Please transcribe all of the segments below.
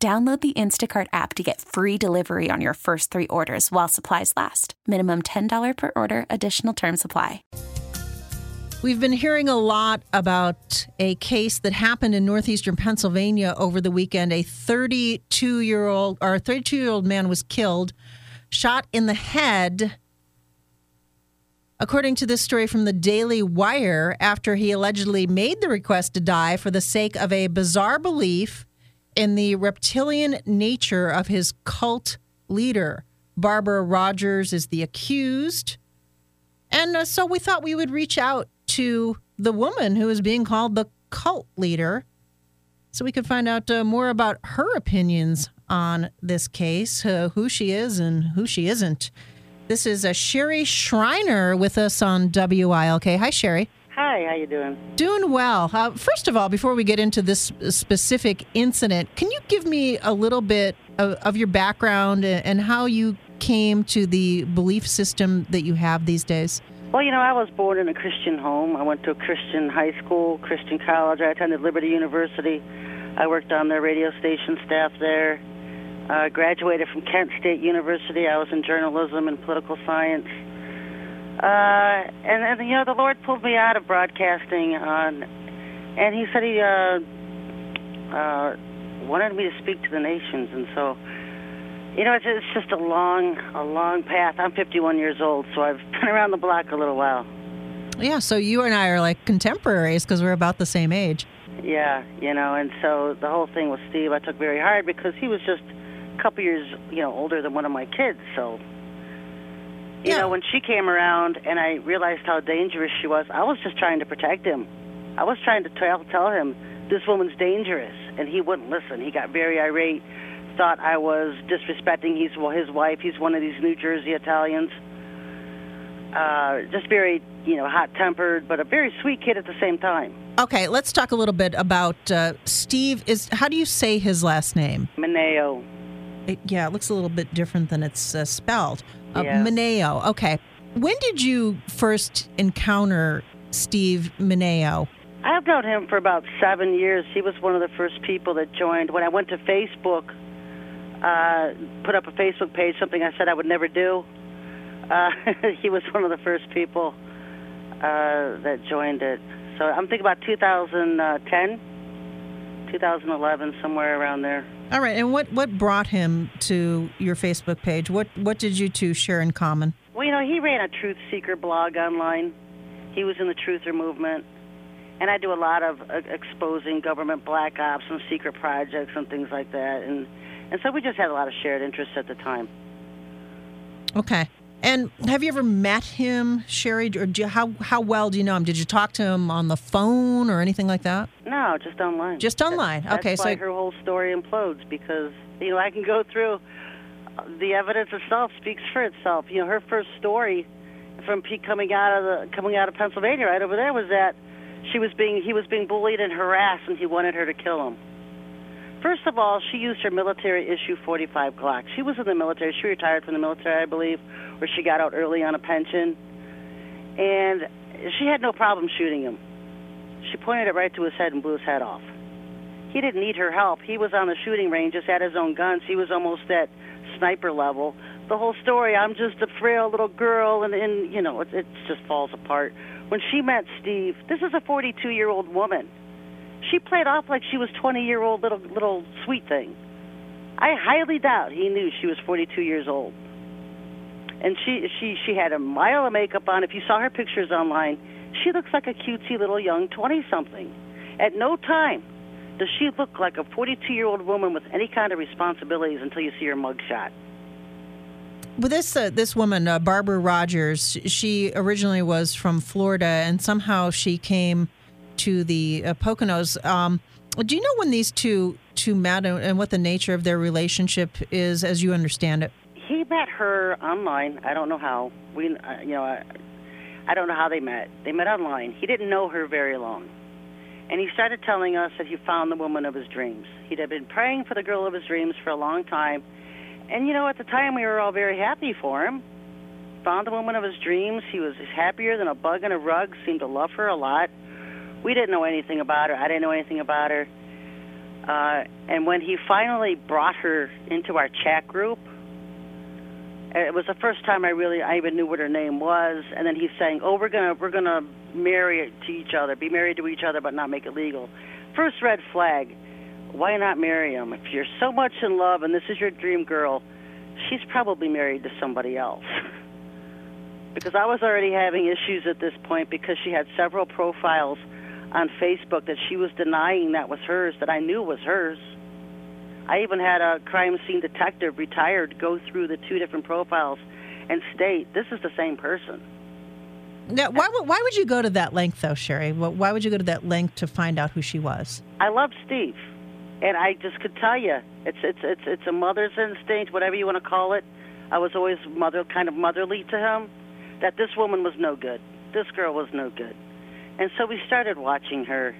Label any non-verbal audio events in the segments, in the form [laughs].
Download the Instacart app to get free delivery on your first three orders while supplies last. Minimum $10 per order, additional term supply. We've been hearing a lot about a case that happened in northeastern Pennsylvania over the weekend. A 32 year old or 32 year old man was killed, shot in the head. According to this story from the Daily Wire, after he allegedly made the request to die for the sake of a bizarre belief in the reptilian nature of his cult leader. Barbara Rogers is the accused. And uh, so we thought we would reach out to the woman who is being called the cult leader so we could find out uh, more about her opinions on this case, uh, who she is and who she isn't. This is uh, Sherry Shriner with us on WILK. Hi, Sherry. Hi, how you doing? Doing well. Uh, first of all, before we get into this specific incident, can you give me a little bit of, of your background and how you came to the belief system that you have these days? Well, you know, I was born in a Christian home. I went to a Christian high school, Christian college. I attended Liberty University. I worked on their radio station staff there. Uh, graduated from Kent State University. I was in journalism and political science. Uh, and, and you know, the Lord pulled me out of broadcasting on, and He said He uh, uh, wanted me to speak to the nations, and so, you know, it's, it's just a long, a long path. I'm 51 years old, so I've [laughs] been around the block a little while. Yeah, so you and I are like contemporaries because we're about the same age. Yeah, you know, and so the whole thing with Steve, I took very hard because he was just a couple years, you know, older than one of my kids, so you Yeah. know, when she came around and I realized how dangerous she was, I was just trying to protect him. I was trying to tell tell him this woman's dangerous, and he wouldn't listen. He got very irate, thought I was disrespecting his his wife. He's one of these New Jersey Italians. Uh, just very, you know, hot tempered, but a very sweet kid at the same time. Okay, let's talk a little bit about uh, Steve. Is how do you say his last name? Mineo. It, yeah, it looks a little bit different than it's uh, spelled. Uh, Yeah. Mineo. Okay. When did you first encounter Steve Mineo? I've known him for about seven years. He was one of the first people that joined. When I went to Facebook, uh, put up a Facebook page, something I said I would never do. Uh, [laughs] he was one of the first people uh, that joined it. So I'm thinking about 2010, 2011, somewhere around there. All right, and what what brought him to your Facebook page? What what did you two share in common? Well, you know, he ran a truth seeker blog online. He was in the truther movement. And I do a lot of uh, exposing government black ops and secret projects and things like that. And and so we just had a lot of shared interests at the time. Okay. And have you ever met him, Sherry? Or do you, how how well do you know him? Did you talk to him on the phone or anything like that? No, just online. Just online. That's okay, why so her whole story implodes because you know I can go through uh, the evidence itself speaks for itself. You know, her first story from Pete coming out of the coming out of Pennsylvania right over there was that she was being he was being bullied and harassed and he wanted her to kill him. First of all, she used her military issue 45 Glock. She was in the military. She retired from the military, I believe, or she got out early on a pension. And she had no problem shooting him. She pointed it right to his head and blew his head off. He didn't need her help. He was on the shooting range, just had his own guns. He was almost at sniper level. The whole story, I'm just a frail little girl, and, and you know, it, it just falls apart. When she met Steve, this is a 42 year old woman. She played off like she was 20 year old little little sweet thing. I highly doubt he knew she was 42 years old. And she she she had a mile of makeup on. If you saw her pictures online, she looks like a cutesy little young 20 something. At no time does she look like a 42 year old woman with any kind of responsibilities until you see her mugshot. With this uh, this woman, uh, Barbara Rogers, she originally was from Florida, and somehow she came to the uh, Poconos. Um, Do you know when these two two met and what the nature of their relationship is, as you understand it? He met her online. I don't know how. We, uh, you know, I, I don't know how they met. They met online. He didn't know her very long, and he started telling us that he found the woman of his dreams. He'd have been praying for the girl of his dreams for a long time, and you know, at the time we were all very happy for him. Found the woman of his dreams. He was happier than a bug in a rug. Seemed to love her a lot we didn't know anything about her. I didn't know anything about her. Uh, and when he finally brought her into our chat group, it was the first time I really I even knew what her name was. And then he's saying, "Oh, we're gonna we're gonna marry to each other, be married to each other, but not make it legal." First red flag. Why not marry him? If you're so much in love and this is your dream girl, she's probably married to somebody else. [laughs] because I was already having issues at this point because she had several profiles on Facebook that she was denying that was hers, that I knew was hers. I even had a crime scene detective, retired, go through the two different profiles and state this is the same person. Now, why, why would you go to that length, though, Sherry? Why would you go to that length to find out who she was? I love Steve, and I just could tell you, it's it's it's it's a mother's instinct, whatever you want to call it. I was always mother, kind of motherly to him. That this woman was no good. This girl was no good. And so we started watching her,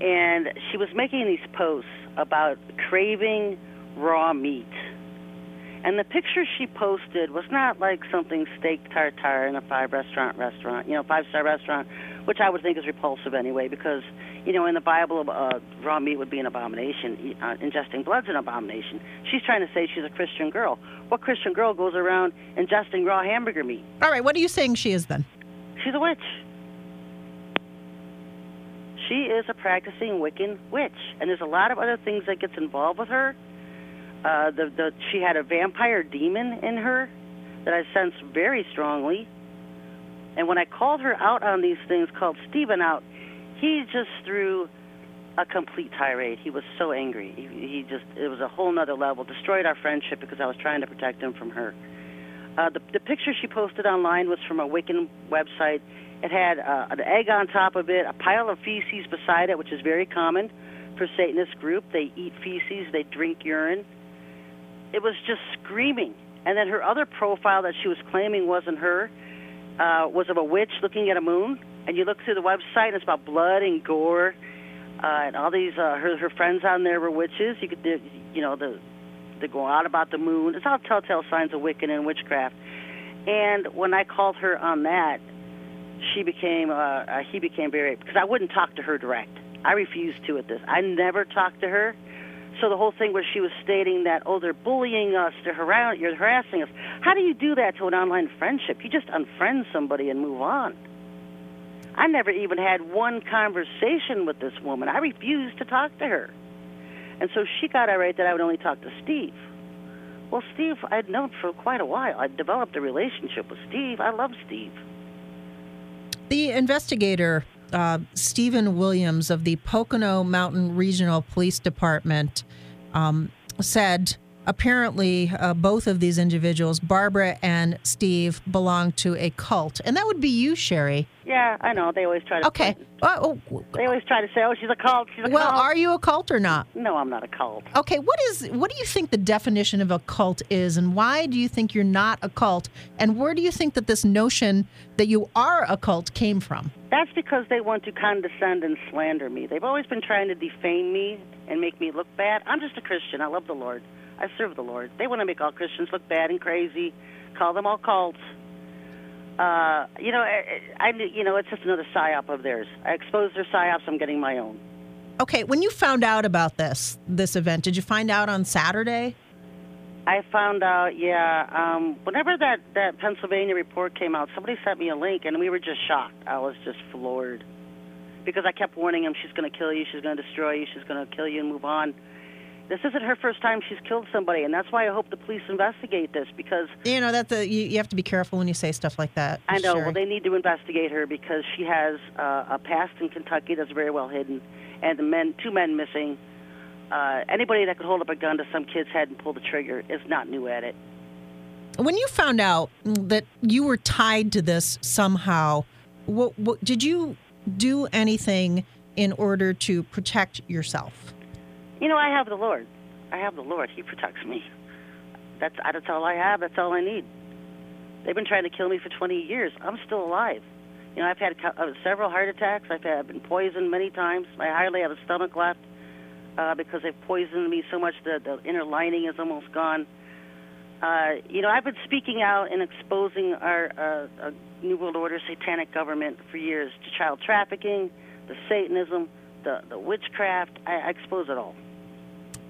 and she was making these posts about craving raw meat. And the picture she posted was not like something steak tartare in a five restaurant restaurant, you know, five star restaurant, which I would think is repulsive anyway, because you know in the Bible, uh, raw meat would be an abomination. Uh, ingesting blood's an abomination. She's trying to say she's a Christian girl. What Christian girl goes around ingesting raw hamburger meat? All right, what are you saying she is then? She's a witch. She is a practicing Wiccan witch, and there's a lot of other things that gets involved with her. Uh, the the she had a vampire demon in her that I sense very strongly. And when I called her out on these things, called Stephen out, he just threw a complete tirade. He was so angry. He, he just it was a whole nother level. Destroyed our friendship because I was trying to protect him from her. Uh, the the picture she posted online was from a Wiccan website it had uh, an egg on top of it, a pile of feces beside it, which is very common for Satanist group. They eat feces, they drink urine. It was just screaming. And then her other profile that she was claiming wasn't her uh, was of a witch looking at a moon. And you look through the website, and it's about blood and gore, uh, and all these. Uh, her her friends on there were witches. You could, you know, the they go out about the moon. It's all telltale signs of Wiccan and witchcraft. And when I called her on that, she became uh, uh, he became very because I wouldn't talk to her direct. I refused to at this. I never talked to her. So the whole thing was she was stating that oh they're bullying us, they're harass- you're harassing us. How do you do that to an online friendship? You just unfriend somebody and move on. I never even had one conversation with this woman. I refused to talk to her. And so she got irate that I would only talk to Steve. Well, Steve, I'd known for quite a while. I'd developed a relationship with Steve. I love Steve. The investigator, uh, Stephen Williams of the Pocono Mountain Regional Police Department, um, said apparently uh, both of these individuals, Barbara and Steve, belong to a cult, and that would be you, Sherry. Yeah, I know. They always try to. Okay. Uh, they always try to say, "Oh, she's a cult. She's a well, cult." Well, are you a cult or not? No, I'm not a cult. Okay. What is? What do you think the definition of a cult is, and why do you think you're not a cult? And where do you think that this notion that you are a cult came from? That's because they want to condescend and slander me. They've always been trying to defame me and make me look bad. I'm just a Christian. I love the Lord. I serve the Lord. They want to make all Christians look bad and crazy, call them all cults. Uh, you know, I, I, you know, it's just another psyop of theirs. I expose their psyops. I'm getting my own. Okay, when you found out about this this event, did you find out on Saturday? I found out, yeah. Um, whenever that that Pennsylvania report came out, somebody sent me a link, and we were just shocked. I was just floored because I kept warning him, she's going to kill you, she's going to destroy you, she's going to kill you and move on this isn't her first time she's killed somebody, and that's why I hope the police investigate this because you know that the you, you have to be careful when you say stuff like that. I know. Sure. Well, they need to investigate her because she has uh, a past in Kentucky that's very well hidden, and the men, two men missing. Uh, anybody that could hold up a gun to some kid's head and pull the trigger is not new at it. When you found out that you were tied to this somehow, what, what did you do anything in order to protect yourself? You know, I have the Lord. I have the Lord. He protects me. That's that's all I have. That's all I need. They've been trying to kill me for 20 years. I'm still alive. You know, I've had uh, several heart attacks. I've had, been poisoned many times. I hardly have a stomach left uh, because they've poisoned me so much that the inner lining is almost gone. Uh, you know, I've been speaking out and exposing our uh, uh, New World Order satanic government for years to child trafficking, the Satanism, the, the witchcraft. I, I expose it all.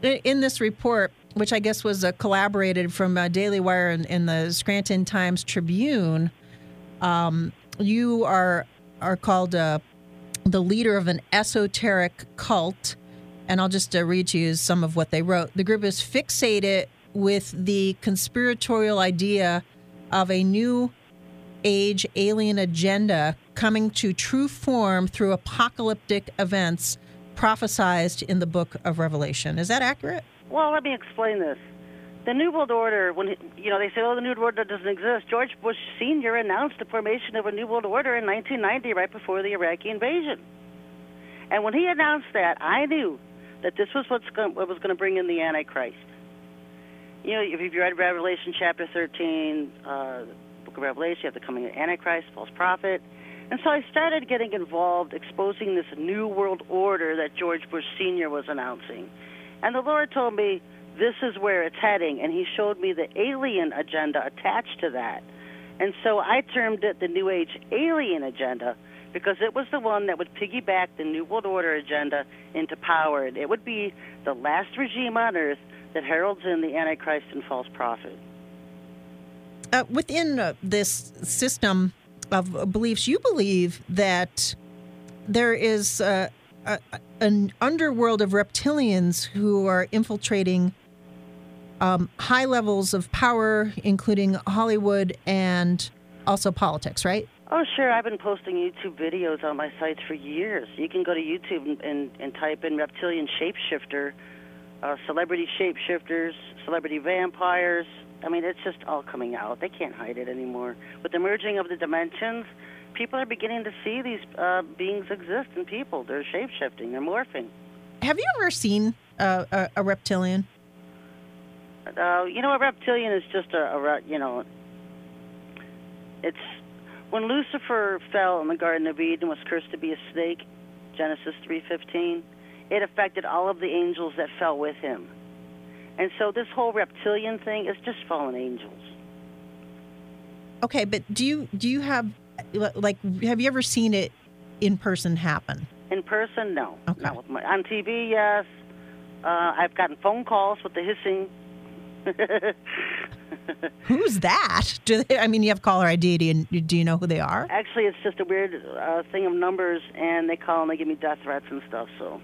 In this report, which I guess was uh, collaborated from uh, Daily Wire and, and, the Scranton Times Tribune, um, you are are called uh, the leader of an esoteric cult. And I'll just uh, read to you some of what they wrote. The group is fixated with the conspiratorial idea of a new age alien agenda coming to true form through apocalyptic events prophesized in the book of Revelation. Is that accurate? Well, let me explain this. The New World Order, when you know they say, "Oh, the New World Order doesn't exist," George Bush Sr. announced the formation of a New World Order in 1990, right before the Iraqi invasion. And when he announced that, I knew that this was what's going, what was going to bring in the Antichrist. You know, if you've read Revelation chapter 13, uh, book of Revelation, you have the coming of Antichrist, false prophet. And so I started getting involved, exposing this new world order that George Bush Sr. was announcing. And the Lord told me, this is where it's heading. And He showed me the alien agenda attached to that. And so I termed it the New Age alien agenda because it was the one that would piggyback the New World Order agenda into power. It would be the last regime on earth that heralds in the Antichrist and false prophet. Uh, within uh, this system of beliefs, you believe that there is uh, a, an underworld of reptilians who are infiltrating um, high levels of power, including Hollywood and also politics, right? Oh, sure. I've been posting YouTube videos on my sites for years. You can go to YouTube and, and, and type in reptilian shapeshifter, uh, celebrity shapeshifters, celebrity vampires, I mean, it's just all coming out. They can't hide it anymore. With the merging of the dimensions, people are beginning to see these uh, beings exist in people. They're shape shifting, they're morphing. Have you ever seen uh, a, a, reptilian? Uh, you know, a reptilian is just a, a, you know, it's when Lucifer fell in the Garden of Eden was cursed to be a snake, Genesis 3:15. It affected all of the angels that fell with him. And so this whole reptilian thing is just fallen angels. Okay, but do you do you have like have you ever seen it in person happen? In person, no. Okay. Not with my, on TV, yes. Uh, I've gotten phone calls with the hissing. [laughs] Who's that? Do they? I mean, you have caller ID. Do you, do you know who they are? Actually, it's just a weird uh, thing of numbers, and they call and they give me death threats and stuff. So,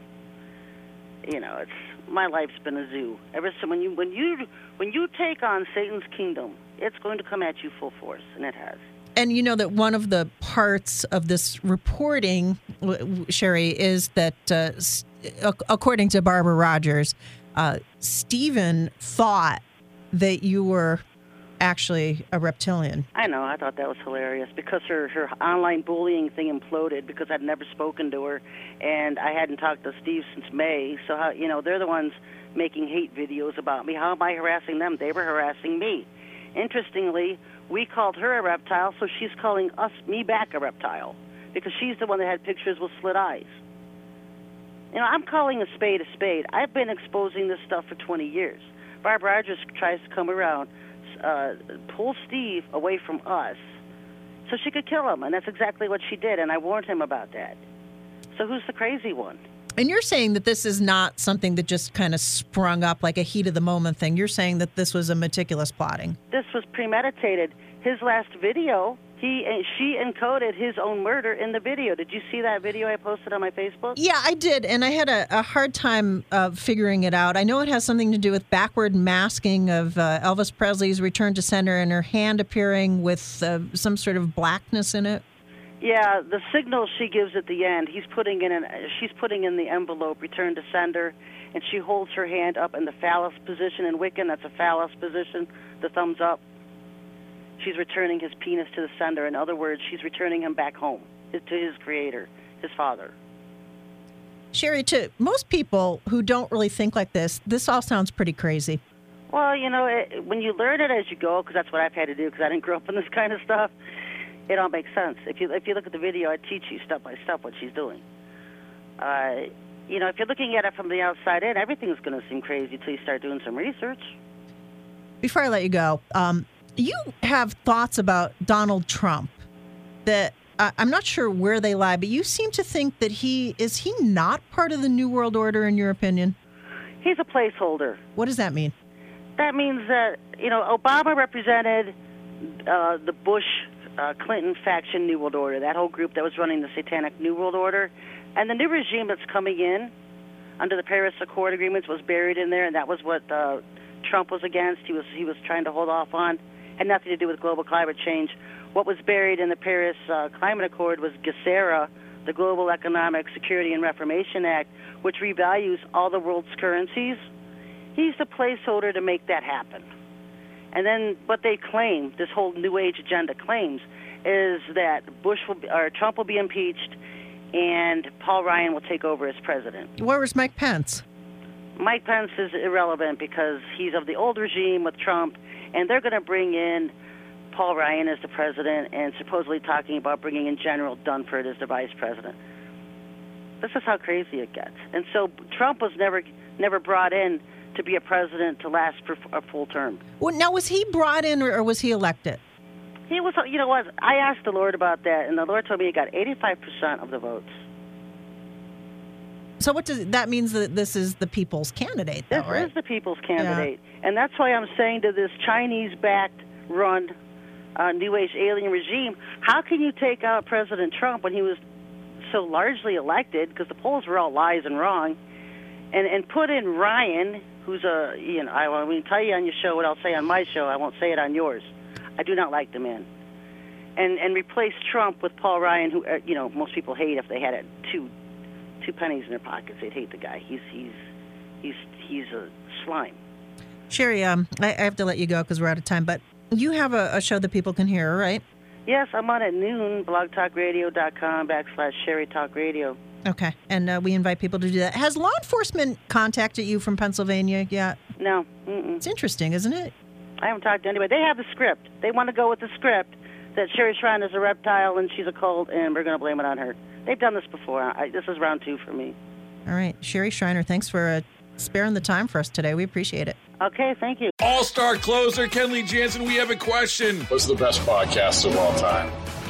you know, it's my life's been a zoo. Ever since when you when you when you take on Satan's kingdom, it's going to come at you full force, and it has. And you know that one of the parts of this reporting, Sherry, is that uh, according to Barbara Rogers, uh, Stephen thought that you were actually a reptilian. I know. I thought that was hilarious because her her online bullying thing imploded because I'd never spoken to her, and I hadn't talked to Steve since May. So how you know they're the ones making hate videos about me. How am I harassing them? They were harassing me. Interestingly, we called her a reptile, so she's calling us me back a reptile because she's the one that had pictures with slit eyes. You know, I'm calling a spade a spade. I've been exposing this stuff for 20 years. Barbara Rogers tries to come around uh, pull Steve away from us so she could kill him. And that's exactly what she did. And I warned him about that. So who's the crazy one? And you're saying that this is not something that just kind of sprung up like a heat of the moment thing. You're saying that this was a meticulous plotting. This was premeditated. His last video he and she encoded his own murder in the video. Did you see that video I posted on my Facebook? Yeah, I did, and I had a, a hard time uh, figuring it out. I know it has something to do with backward masking of uh, Elvis Presley's return to sender and her hand appearing with uh, some sort of blackness in it. Yeah, the signal she gives at the end, he's putting in an she's putting in the envelope return to sender, and she holds her hand up in the phallus position in Wiccan. That's a phallus position, the thumbs up she's returning his penis to the sender. In other words, she's returning him back home to his creator, his father. Sherry, to most people who don't really think like this, this all sounds pretty crazy. Well, you know, it, when you learn it as you go, because that's what I've had to do, because I didn't grow up in this [laughs] kind of stuff, it all makes sense. If you if you look at the video, I teach you step by step what she's doing. Uh, you know, if you're looking at it from the outside in, everything's going to seem crazy until you start doing some research. Before I let you go, um, you have thoughts about Donald Trump that uh, I'm not sure where they lie, but you seem to think that he is he not part of the New World Order in your opinion? He's a placeholder. What does that mean? That means that you know Obama represented uh, the Bush uh, Clinton faction New World Order, that whole group that was running the Satanic New World Order, and the new regime that's coming in under the Paris Accord agreements was buried in there, and that was what uh, Trump was against. He was he was trying to hold off on, had nothing to do with global climate change. What was buried in the Paris uh, Climate Accord was GESARA, the Global Economic Security and Reformation Act, which revalues all the world's currencies. He's the placeholder to make that happen. And then what they claim, this whole New Age agenda claims, is that Bush will be, or Trump will be impeached, and Paul Ryan will take over as president. Where is Mike Pence? Mike Pence is irrelevant because he's of the old regime with Trump, and they're going to bring in Paul Ryan as the president, and supposedly talking about bringing in General Dunford as the vice president. This is how crazy it gets. And so Trump was never never brought in to be a president to last for a full term. Well, now, was he brought in or, was he elected? He was, you know what? I asked the Lord about that, and the Lord told me he got 85% of the votes. So what does that means that this is the people's candidate, though, this right? is the people's candidate, yeah. and that's why I'm saying to this Chinese-backed, run, uh, New Age alien regime, how can you take out President Trump when he was so largely elected? Because the polls were all lies and wrong, and and put in Ryan, who's a you know I won't tell you on your show what I'll say on my show. I won't say it on yours. I do not like the man. And and replace Trump with Paul Ryan, who uh, you know most people hate if they had it two two pennies in their pockets. They'd hate the guy. He's he's he's he's a slime. Sherry, um, I, I have to let you go because we're out of time. But you have a, a, show that people can hear, right? Yes, I'm on at noon. BlogTalkRadio.com backslash Sherry Talk Radio. Okay, and uh, we invite people to do that. Has law enforcement contacted you from Pennsylvania yet? No. Mm-mm. It's interesting, isn't it? I haven't talked to anybody. They have the script. They want to go with the script that Sherry Shriner is a reptile and she's a cult, and we're going to blame it on her. They've done this before. I, this is round two for me. All right, Sherry Shriner, thanks for uh, sparing the time for us today. We appreciate it. Okay, thank you. All star closer, Kenley Jansen, we have a question. What's the best podcast of all time?